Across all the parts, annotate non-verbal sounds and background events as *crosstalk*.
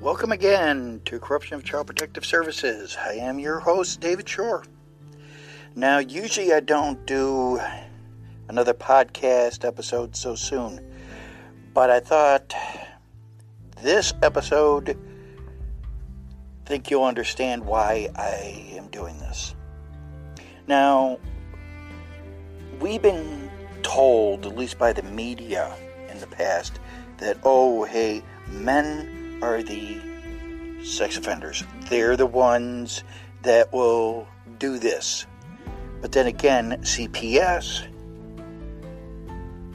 Welcome again to Corruption of Child Protective Services. I am your host, David Shore. Now, usually I don't do another podcast episode so soon, but I thought this episode, I think you'll understand why I am doing this. Now, we've been told, at least by the media in the past, that, oh, hey, men are the sex offenders. They're the ones that will do this. But then again, CPS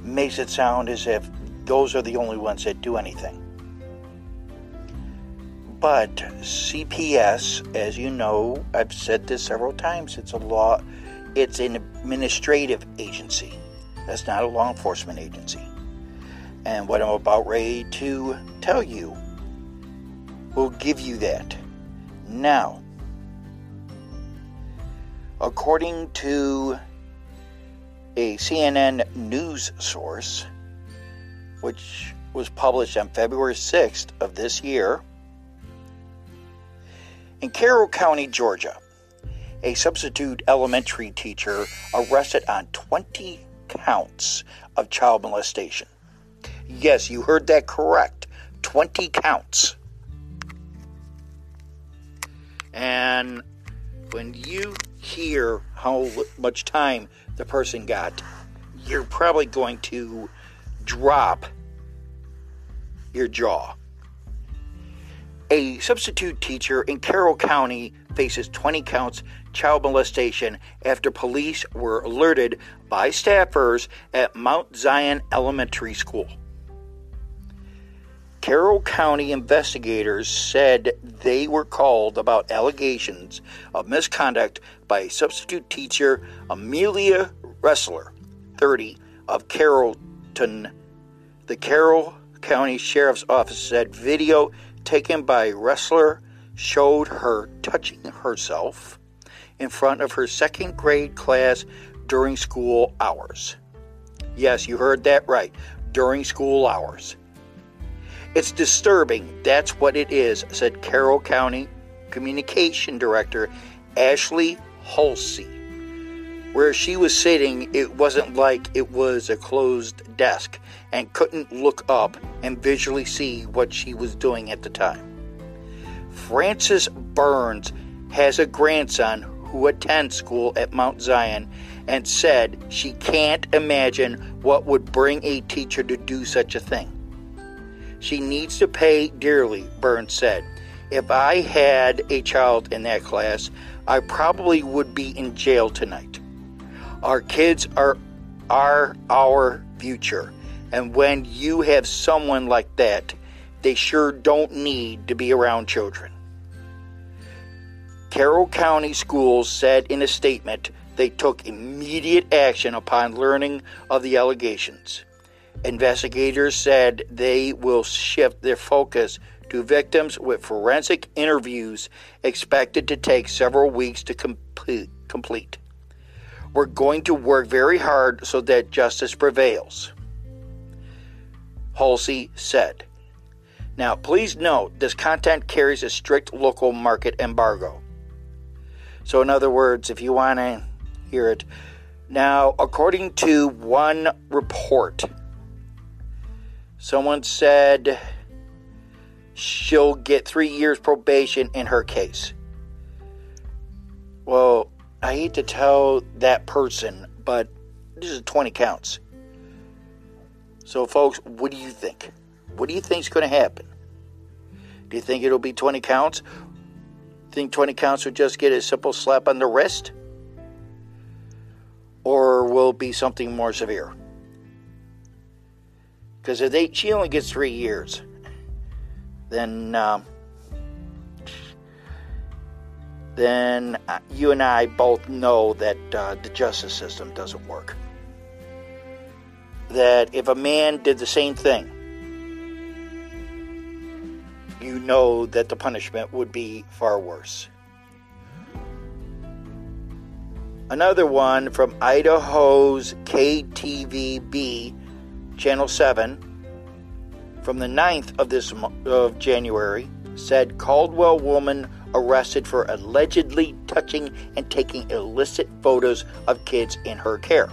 makes it sound as if those are the only ones that do anything. But CPS, as you know, I've said this several times, it's a law, it's an administrative agency. That's not a law enforcement agency. And what I'm about ready to tell you will give you that. Now, according to a CNN news source, which was published on February 6th of this year, in Carroll County, Georgia, a substitute elementary teacher arrested on 20 counts of child molestation. Yes, you heard that correct. 20 counts. And when you hear how much time the person got, you're probably going to drop your jaw. A substitute teacher in Carroll County faces 20 counts child molestation after police were alerted by staffers at Mount Zion Elementary School. Carroll County investigators said they were called about allegations of misconduct by substitute teacher Amelia Wrestler, 30, of Carrollton. The Carroll County Sheriff's Office said video taken by Wrestler showed her touching herself in front of her second grade class during school hours. Yes, you heard that right. During school hours. It's disturbing. That's what it is, said Carroll County Communication Director Ashley Halsey. Where she was sitting, it wasn't like it was a closed desk and couldn't look up and visually see what she was doing at the time. Frances Burns has a grandson who attends school at Mount Zion and said she can't imagine what would bring a teacher to do such a thing. She needs to pay dearly, Burns said. If I had a child in that class, I probably would be in jail tonight. Our kids are are our future. And when you have someone like that, they sure don't need to be around children. Carroll County Schools said in a statement they took immediate action upon learning of the allegations. Investigators said they will shift their focus to victims with forensic interviews expected to take several weeks to complete. We're going to work very hard so that justice prevails, Halsey said. Now, please note this content carries a strict local market embargo. So, in other words, if you want to hear it, now, according to one report, Someone said she'll get three years probation in her case. Well, I hate to tell that person, but this is 20 counts. So, folks, what do you think? What do you think is going to happen? Do you think it'll be 20 counts? Think 20 counts will just get a simple slap on the wrist? Or will it be something more severe? Because if they, she only gets three years, then um, then uh, you and I both know that uh, the justice system doesn't work. That if a man did the same thing, you know that the punishment would be far worse. Another one from Idaho's KTVB Channel 7 from the 9th of this of January said Caldwell woman arrested for allegedly touching and taking illicit photos of kids in her care.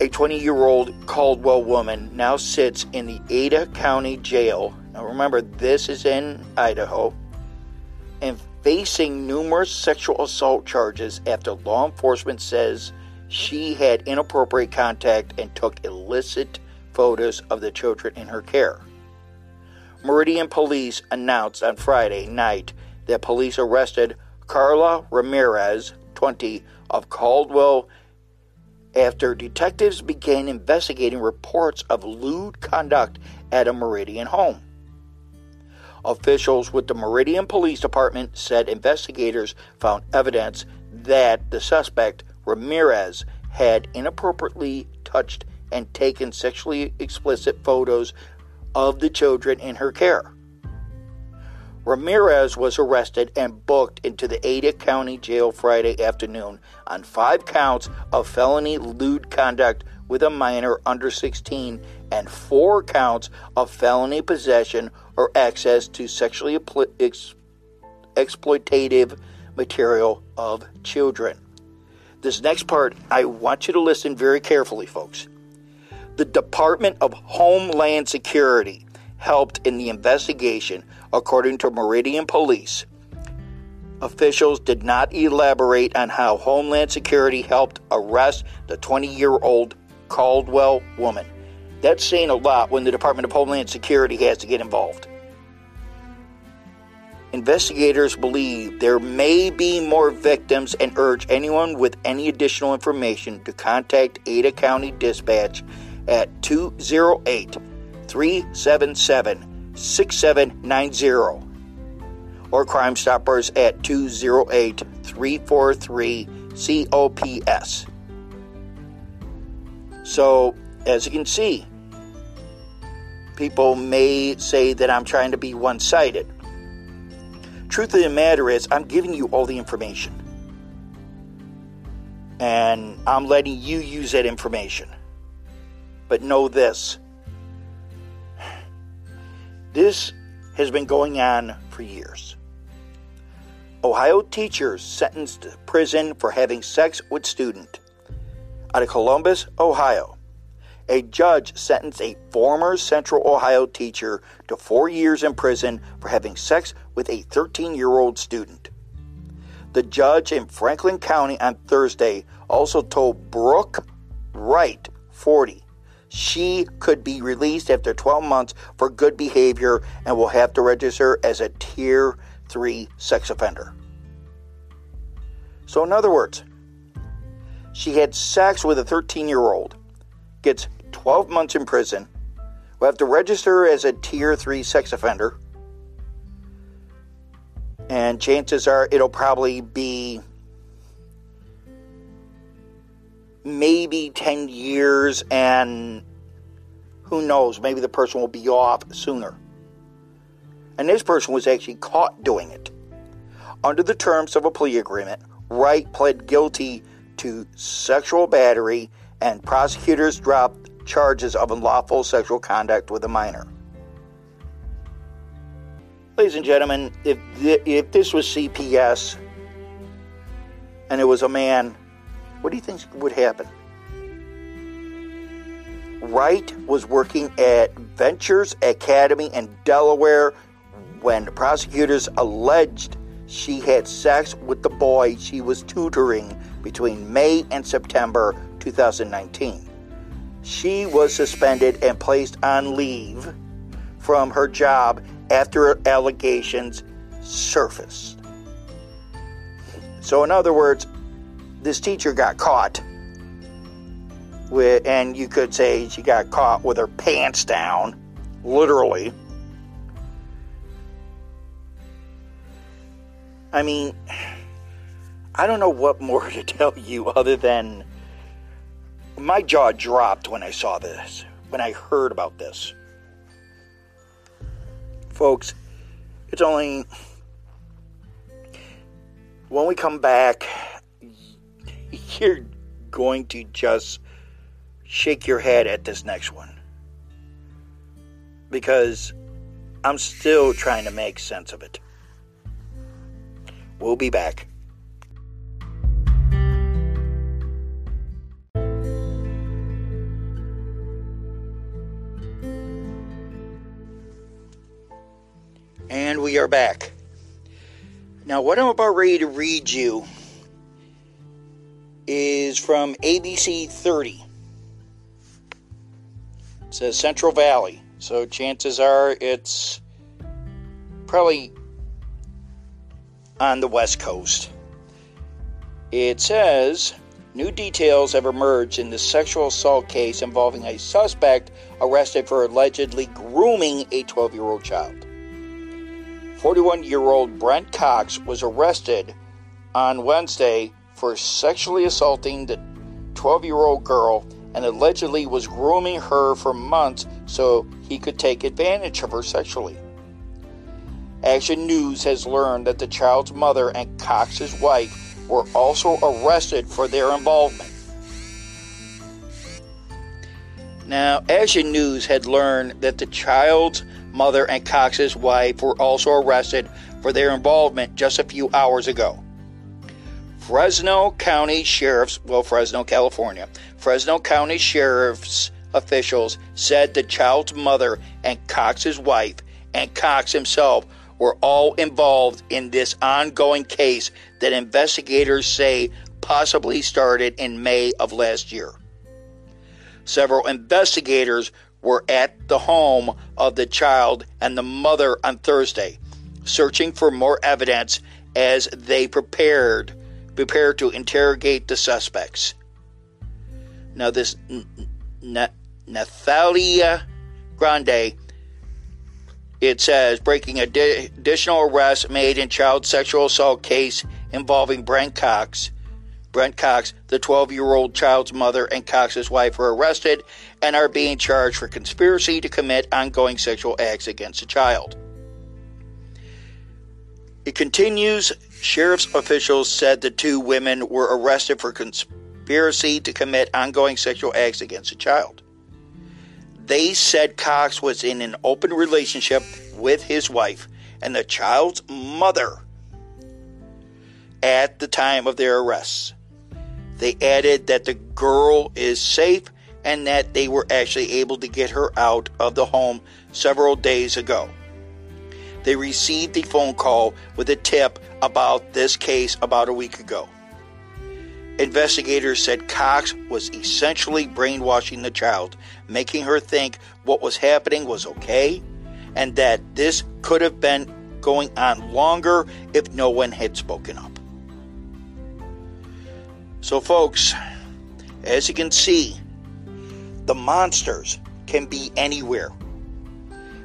A 20 year old Caldwell woman now sits in the Ada County Jail. Now remember, this is in Idaho. And facing numerous sexual assault charges after law enforcement says she had inappropriate contact and took illicit photos of the children in her care. Meridian police announced on Friday night that police arrested Carla Ramirez, 20, of Caldwell after detectives began investigating reports of lewd conduct at a Meridian home. Officials with the Meridian Police Department said investigators found evidence that the suspect, Ramirez, had inappropriately touched and taken sexually explicit photos of the children in her care. Ramirez was arrested and booked into the Ada County Jail Friday afternoon on five counts of felony lewd conduct with a minor under 16 and four counts of felony possession or access to sexually ex- exploitative material of children. This next part, I want you to listen very carefully, folks. The Department of Homeland Security helped in the investigation, according to Meridian Police. Officials did not elaborate on how Homeland Security helped arrest the 20 year old Caldwell woman. That's saying a lot when the Department of Homeland Security has to get involved. Investigators believe there may be more victims and urge anyone with any additional information to contact Ada County Dispatch at 208 377 6790 or Crime Stoppers at 208 343 COPS. So, as you can see, people may say that I'm trying to be one sided. Truth of the matter is, I'm giving you all the information. And I'm letting you use that information. But know this this has been going on for years. Ohio teachers sentenced to prison for having sex with student. Out of Columbus, Ohio, a judge sentenced a former Central Ohio teacher to four years in prison for having sex with a 13 year old student. The judge in Franklin County on Thursday also told Brooke Wright, 40, she could be released after 12 months for good behavior and will have to register as a Tier 3 sex offender. So, in other words, she had sex with a 13 year old, gets 12 months in prison, will have to register as a Tier 3 sex offender, and chances are it'll probably be maybe 10 years, and who knows, maybe the person will be off sooner. And this person was actually caught doing it. Under the terms of a plea agreement, Wright pled guilty to sexual battery, and prosecutors dropped charges of unlawful sexual conduct with a minor. Ladies and gentlemen, if, if this was CPS and it was a man what do you think would happen? Wright was working at Ventures Academy in Delaware when prosecutors alleged she had sex with the boy she was tutoring between May and September 2019. She was suspended and placed on leave from her job after allegations surfaced. So, in other words, this teacher got caught with, and you could say she got caught with her pants down, literally. I mean, I don't know what more *laughs* to tell you other than my jaw dropped when I saw this, when I heard about this. Folks, it's only when we come back *laughs* you're going to just shake your head at this next one. Because I'm still trying to make sense of it. We'll be back. And we are back. Now, what I'm about ready to read you is from ABC 30. It says Central Valley. So chances are it's probably on the West Coast. It says new details have emerged in the sexual assault case involving a suspect arrested for allegedly grooming a 12 year old child. 41 year old Brent Cox was arrested on Wednesday for sexually assaulting the 12 year old girl and allegedly was grooming her for months so he could take advantage of her sexually. Action News has learned that the child's mother and Cox's wife were also arrested for their involvement. Now, Action News had learned that the child's mother, and Cox's wife were also arrested for their involvement just a few hours ago. Fresno County Sheriff's, well, Fresno, California, Fresno County Sheriff's officials said the child's mother and Cox's wife and Cox himself were all involved in this ongoing case that investigators say possibly started in May of last year. Several investigators were at the home of the child and the mother on Thursday, searching for more evidence as they prepared prepared to interrogate the suspects. Now, this Nathalia Grande, it says, breaking additional arrests made in child sexual assault case involving Brent Cox Brent Cox, the 12 year old child's mother, and Cox's wife were arrested and are being charged for conspiracy to commit ongoing sexual acts against the child. It continues sheriff's officials said the two women were arrested for conspiracy to commit ongoing sexual acts against the child. They said Cox was in an open relationship with his wife and the child's mother at the time of their arrests. They added that the girl is safe and that they were actually able to get her out of the home several days ago. They received the phone call with a tip about this case about a week ago. Investigators said Cox was essentially brainwashing the child, making her think what was happening was okay and that this could have been going on longer if no one had spoken up. So, folks, as you can see, the monsters can be anywhere.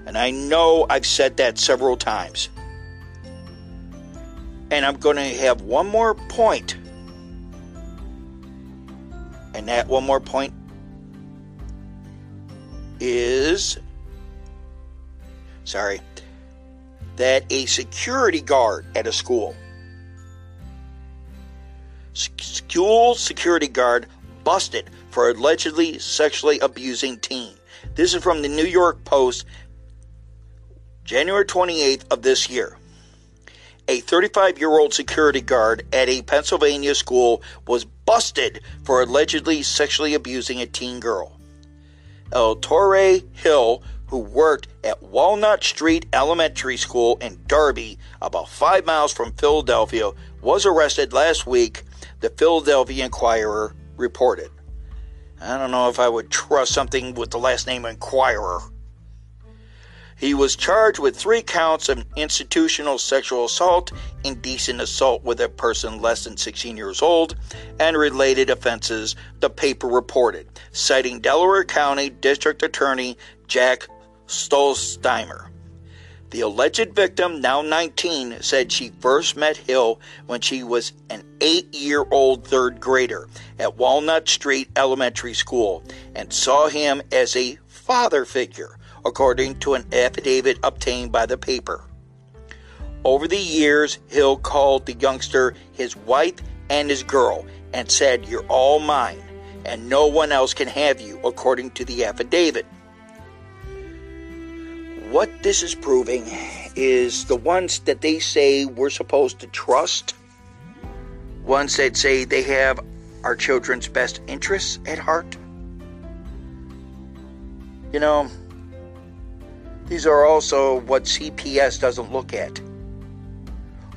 And I know I've said that several times. And I'm going to have one more point. And that one more point is sorry, that a security guard at a school school security guard busted for allegedly sexually abusing teen. This is from the New York Post, January 28th of this year. A 35 year old security guard at a Pennsylvania school was busted for allegedly sexually abusing a teen girl. El Torre Hill, who worked at Walnut Street Elementary School in Darby, about five miles from Philadelphia, was arrested last week the Philadelphia Inquirer reported. I don't know if I would trust something with the last name Inquirer. He was charged with three counts of institutional sexual assault, indecent assault with a person less than 16 years old, and related offenses, the paper reported, citing Delaware County District Attorney Jack Stollsteimer. The alleged victim, now 19, said she first met Hill when she was an eight year old third grader at Walnut Street Elementary School and saw him as a father figure, according to an affidavit obtained by the paper. Over the years, Hill called the youngster his wife and his girl and said, You're all mine, and no one else can have you, according to the affidavit. What this is proving is the ones that they say we're supposed to trust, ones that say they have our children's best interests at heart. You know, these are also what CPS doesn't look at.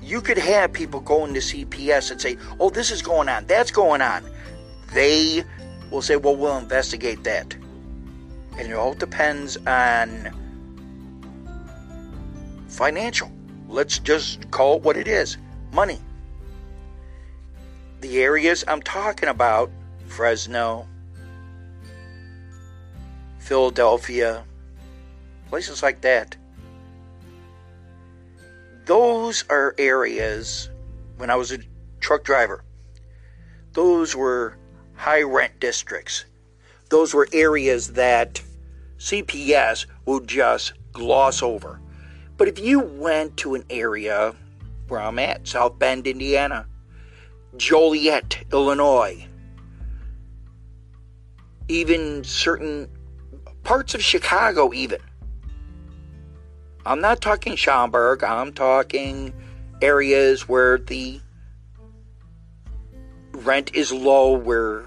You could have people go into CPS and say, oh, this is going on, that's going on. They will say, well, we'll investigate that. And it all depends on financial. Let's just call it what it is money. The areas I'm talking about Fresno, Philadelphia, places like that. Those are areas, when I was a truck driver, those were high rent districts. Those were areas that CPS would just gloss over. But if you went to an area where I'm at, South Bend, Indiana, Joliet, Illinois, even certain parts of Chicago, even. I'm not talking Schaumburg, I'm talking areas where the rent is low, where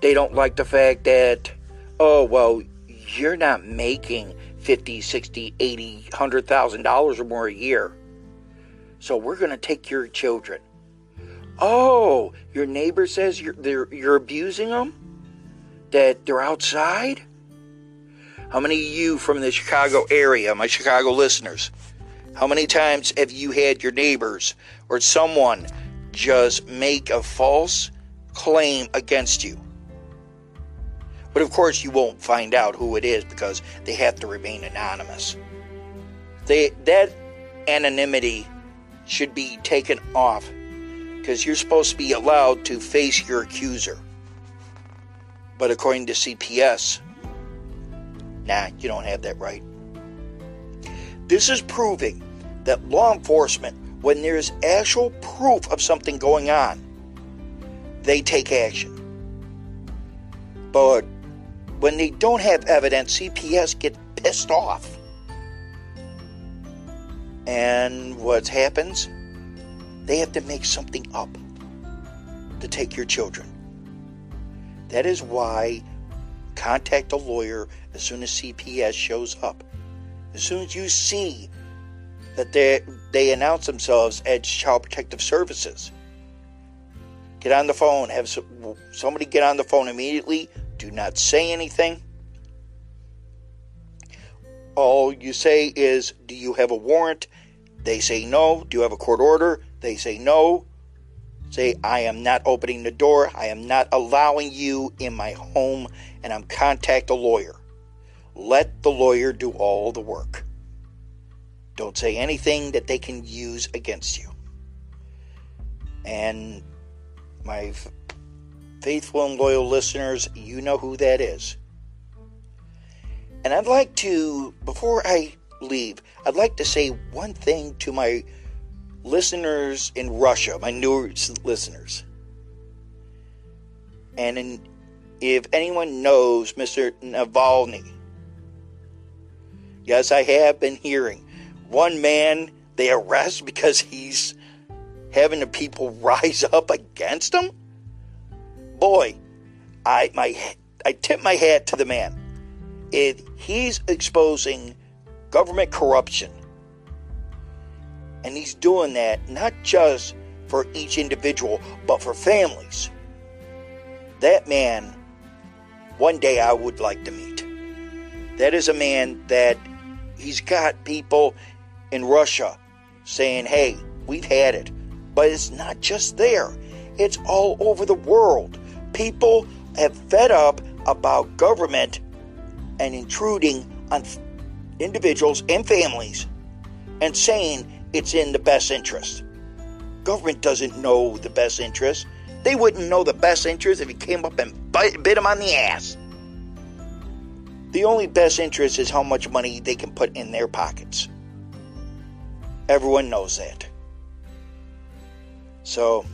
they don't like the fact that, oh, well, you're not making 50, 60, 80, 100,000 dollars or more a year. So we're going to take your children. Oh, your neighbor says you're you're abusing them? That they're outside? How many of you from the Chicago area, my Chicago listeners, how many times have you had your neighbors or someone just make a false claim against you? But of course, you won't find out who it is because they have to remain anonymous. They, that anonymity should be taken off because you're supposed to be allowed to face your accuser. But according to CPS, nah, you don't have that right. This is proving that law enforcement, when there's actual proof of something going on, they take action. But when they don't have evidence, CPS get pissed off. And what happens? They have to make something up to take your children. That is why contact a lawyer as soon as CPS shows up. As soon as you see that they they announce themselves as Child Protective Services, get on the phone. Have somebody get on the phone immediately do not say anything. All you say is, Do you have a warrant? They say no. Do you have a court order? They say no. Say, I am not opening the door. I am not allowing you in my home, and I'm contact a lawyer. Let the lawyer do all the work. Don't say anything that they can use against you. And my faithful and loyal listeners, you know who that is. And I'd like to, before I leave, I'd like to say one thing to my listeners in Russia, my newer listeners. And in, if anyone knows Mr. Navalny, yes, I have been hearing one man they arrest *laughs* because he's having the people *laughs* rise up against him boy, I my I tip my hat to the man. If he's exposing government corruption, and he's doing that not just for each individual, but for families. That man, one day I would like to meet. That is a man that he's got people in Russia saying, hey, we've had it. But it's not just there, it's all over the world. People have fed up about government and intruding on individuals and families and saying it's in the best interest. Government doesn't know the best interest. They wouldn't know the best interest if you came up and bit, bit them on the ass. The only best interest is how much money they can put in their pockets. Everyone knows that. So,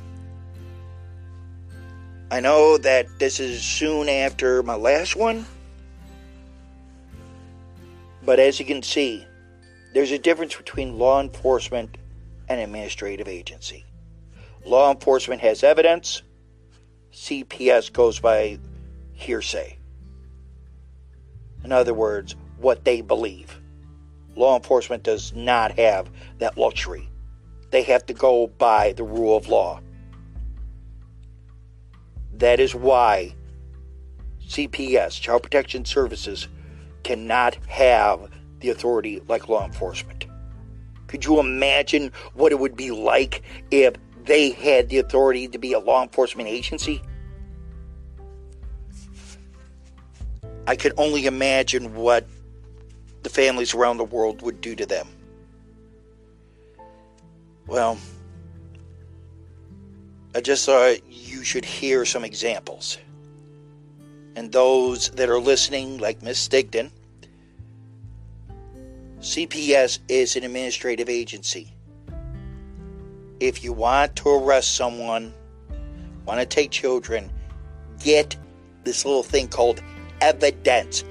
I know that this is soon after my last one. But as you can see, there's a difference between law enforcement and administrative agency. Law enforcement has evidence, CPS goes by hearsay. In other words, what they believe. Law enforcement does not have that luxury. They have to go by the rule of law. That is why CPS, Child Protection Services, cannot have the authority like law enforcement. Could you imagine what it would be like if they had the authority to be a law enforcement agency? I could only imagine what the families around the world would do to them. Well, I just thought you should hear some examples. And those that are listening, like Miss Stigden, CPS is an administrative agency. If you want to arrest someone, want to take children, get this little thing called evidence,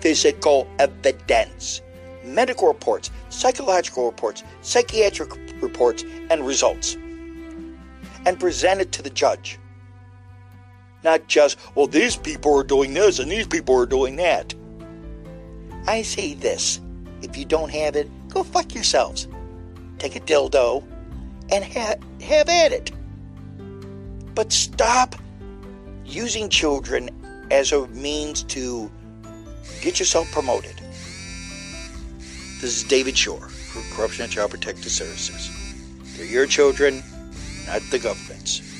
physical evidence, medical reports, psychological reports, psychiatric reports, and results, and present it to the judge. Not just, well, these people are doing this and these people are doing that. I say this if you don't have it, go fuck yourselves. Take a dildo and ha- have at it. But stop using children as a means to get yourself promoted. This is David Shore for Corruption and Child Protective Services. They're your children, not the government's.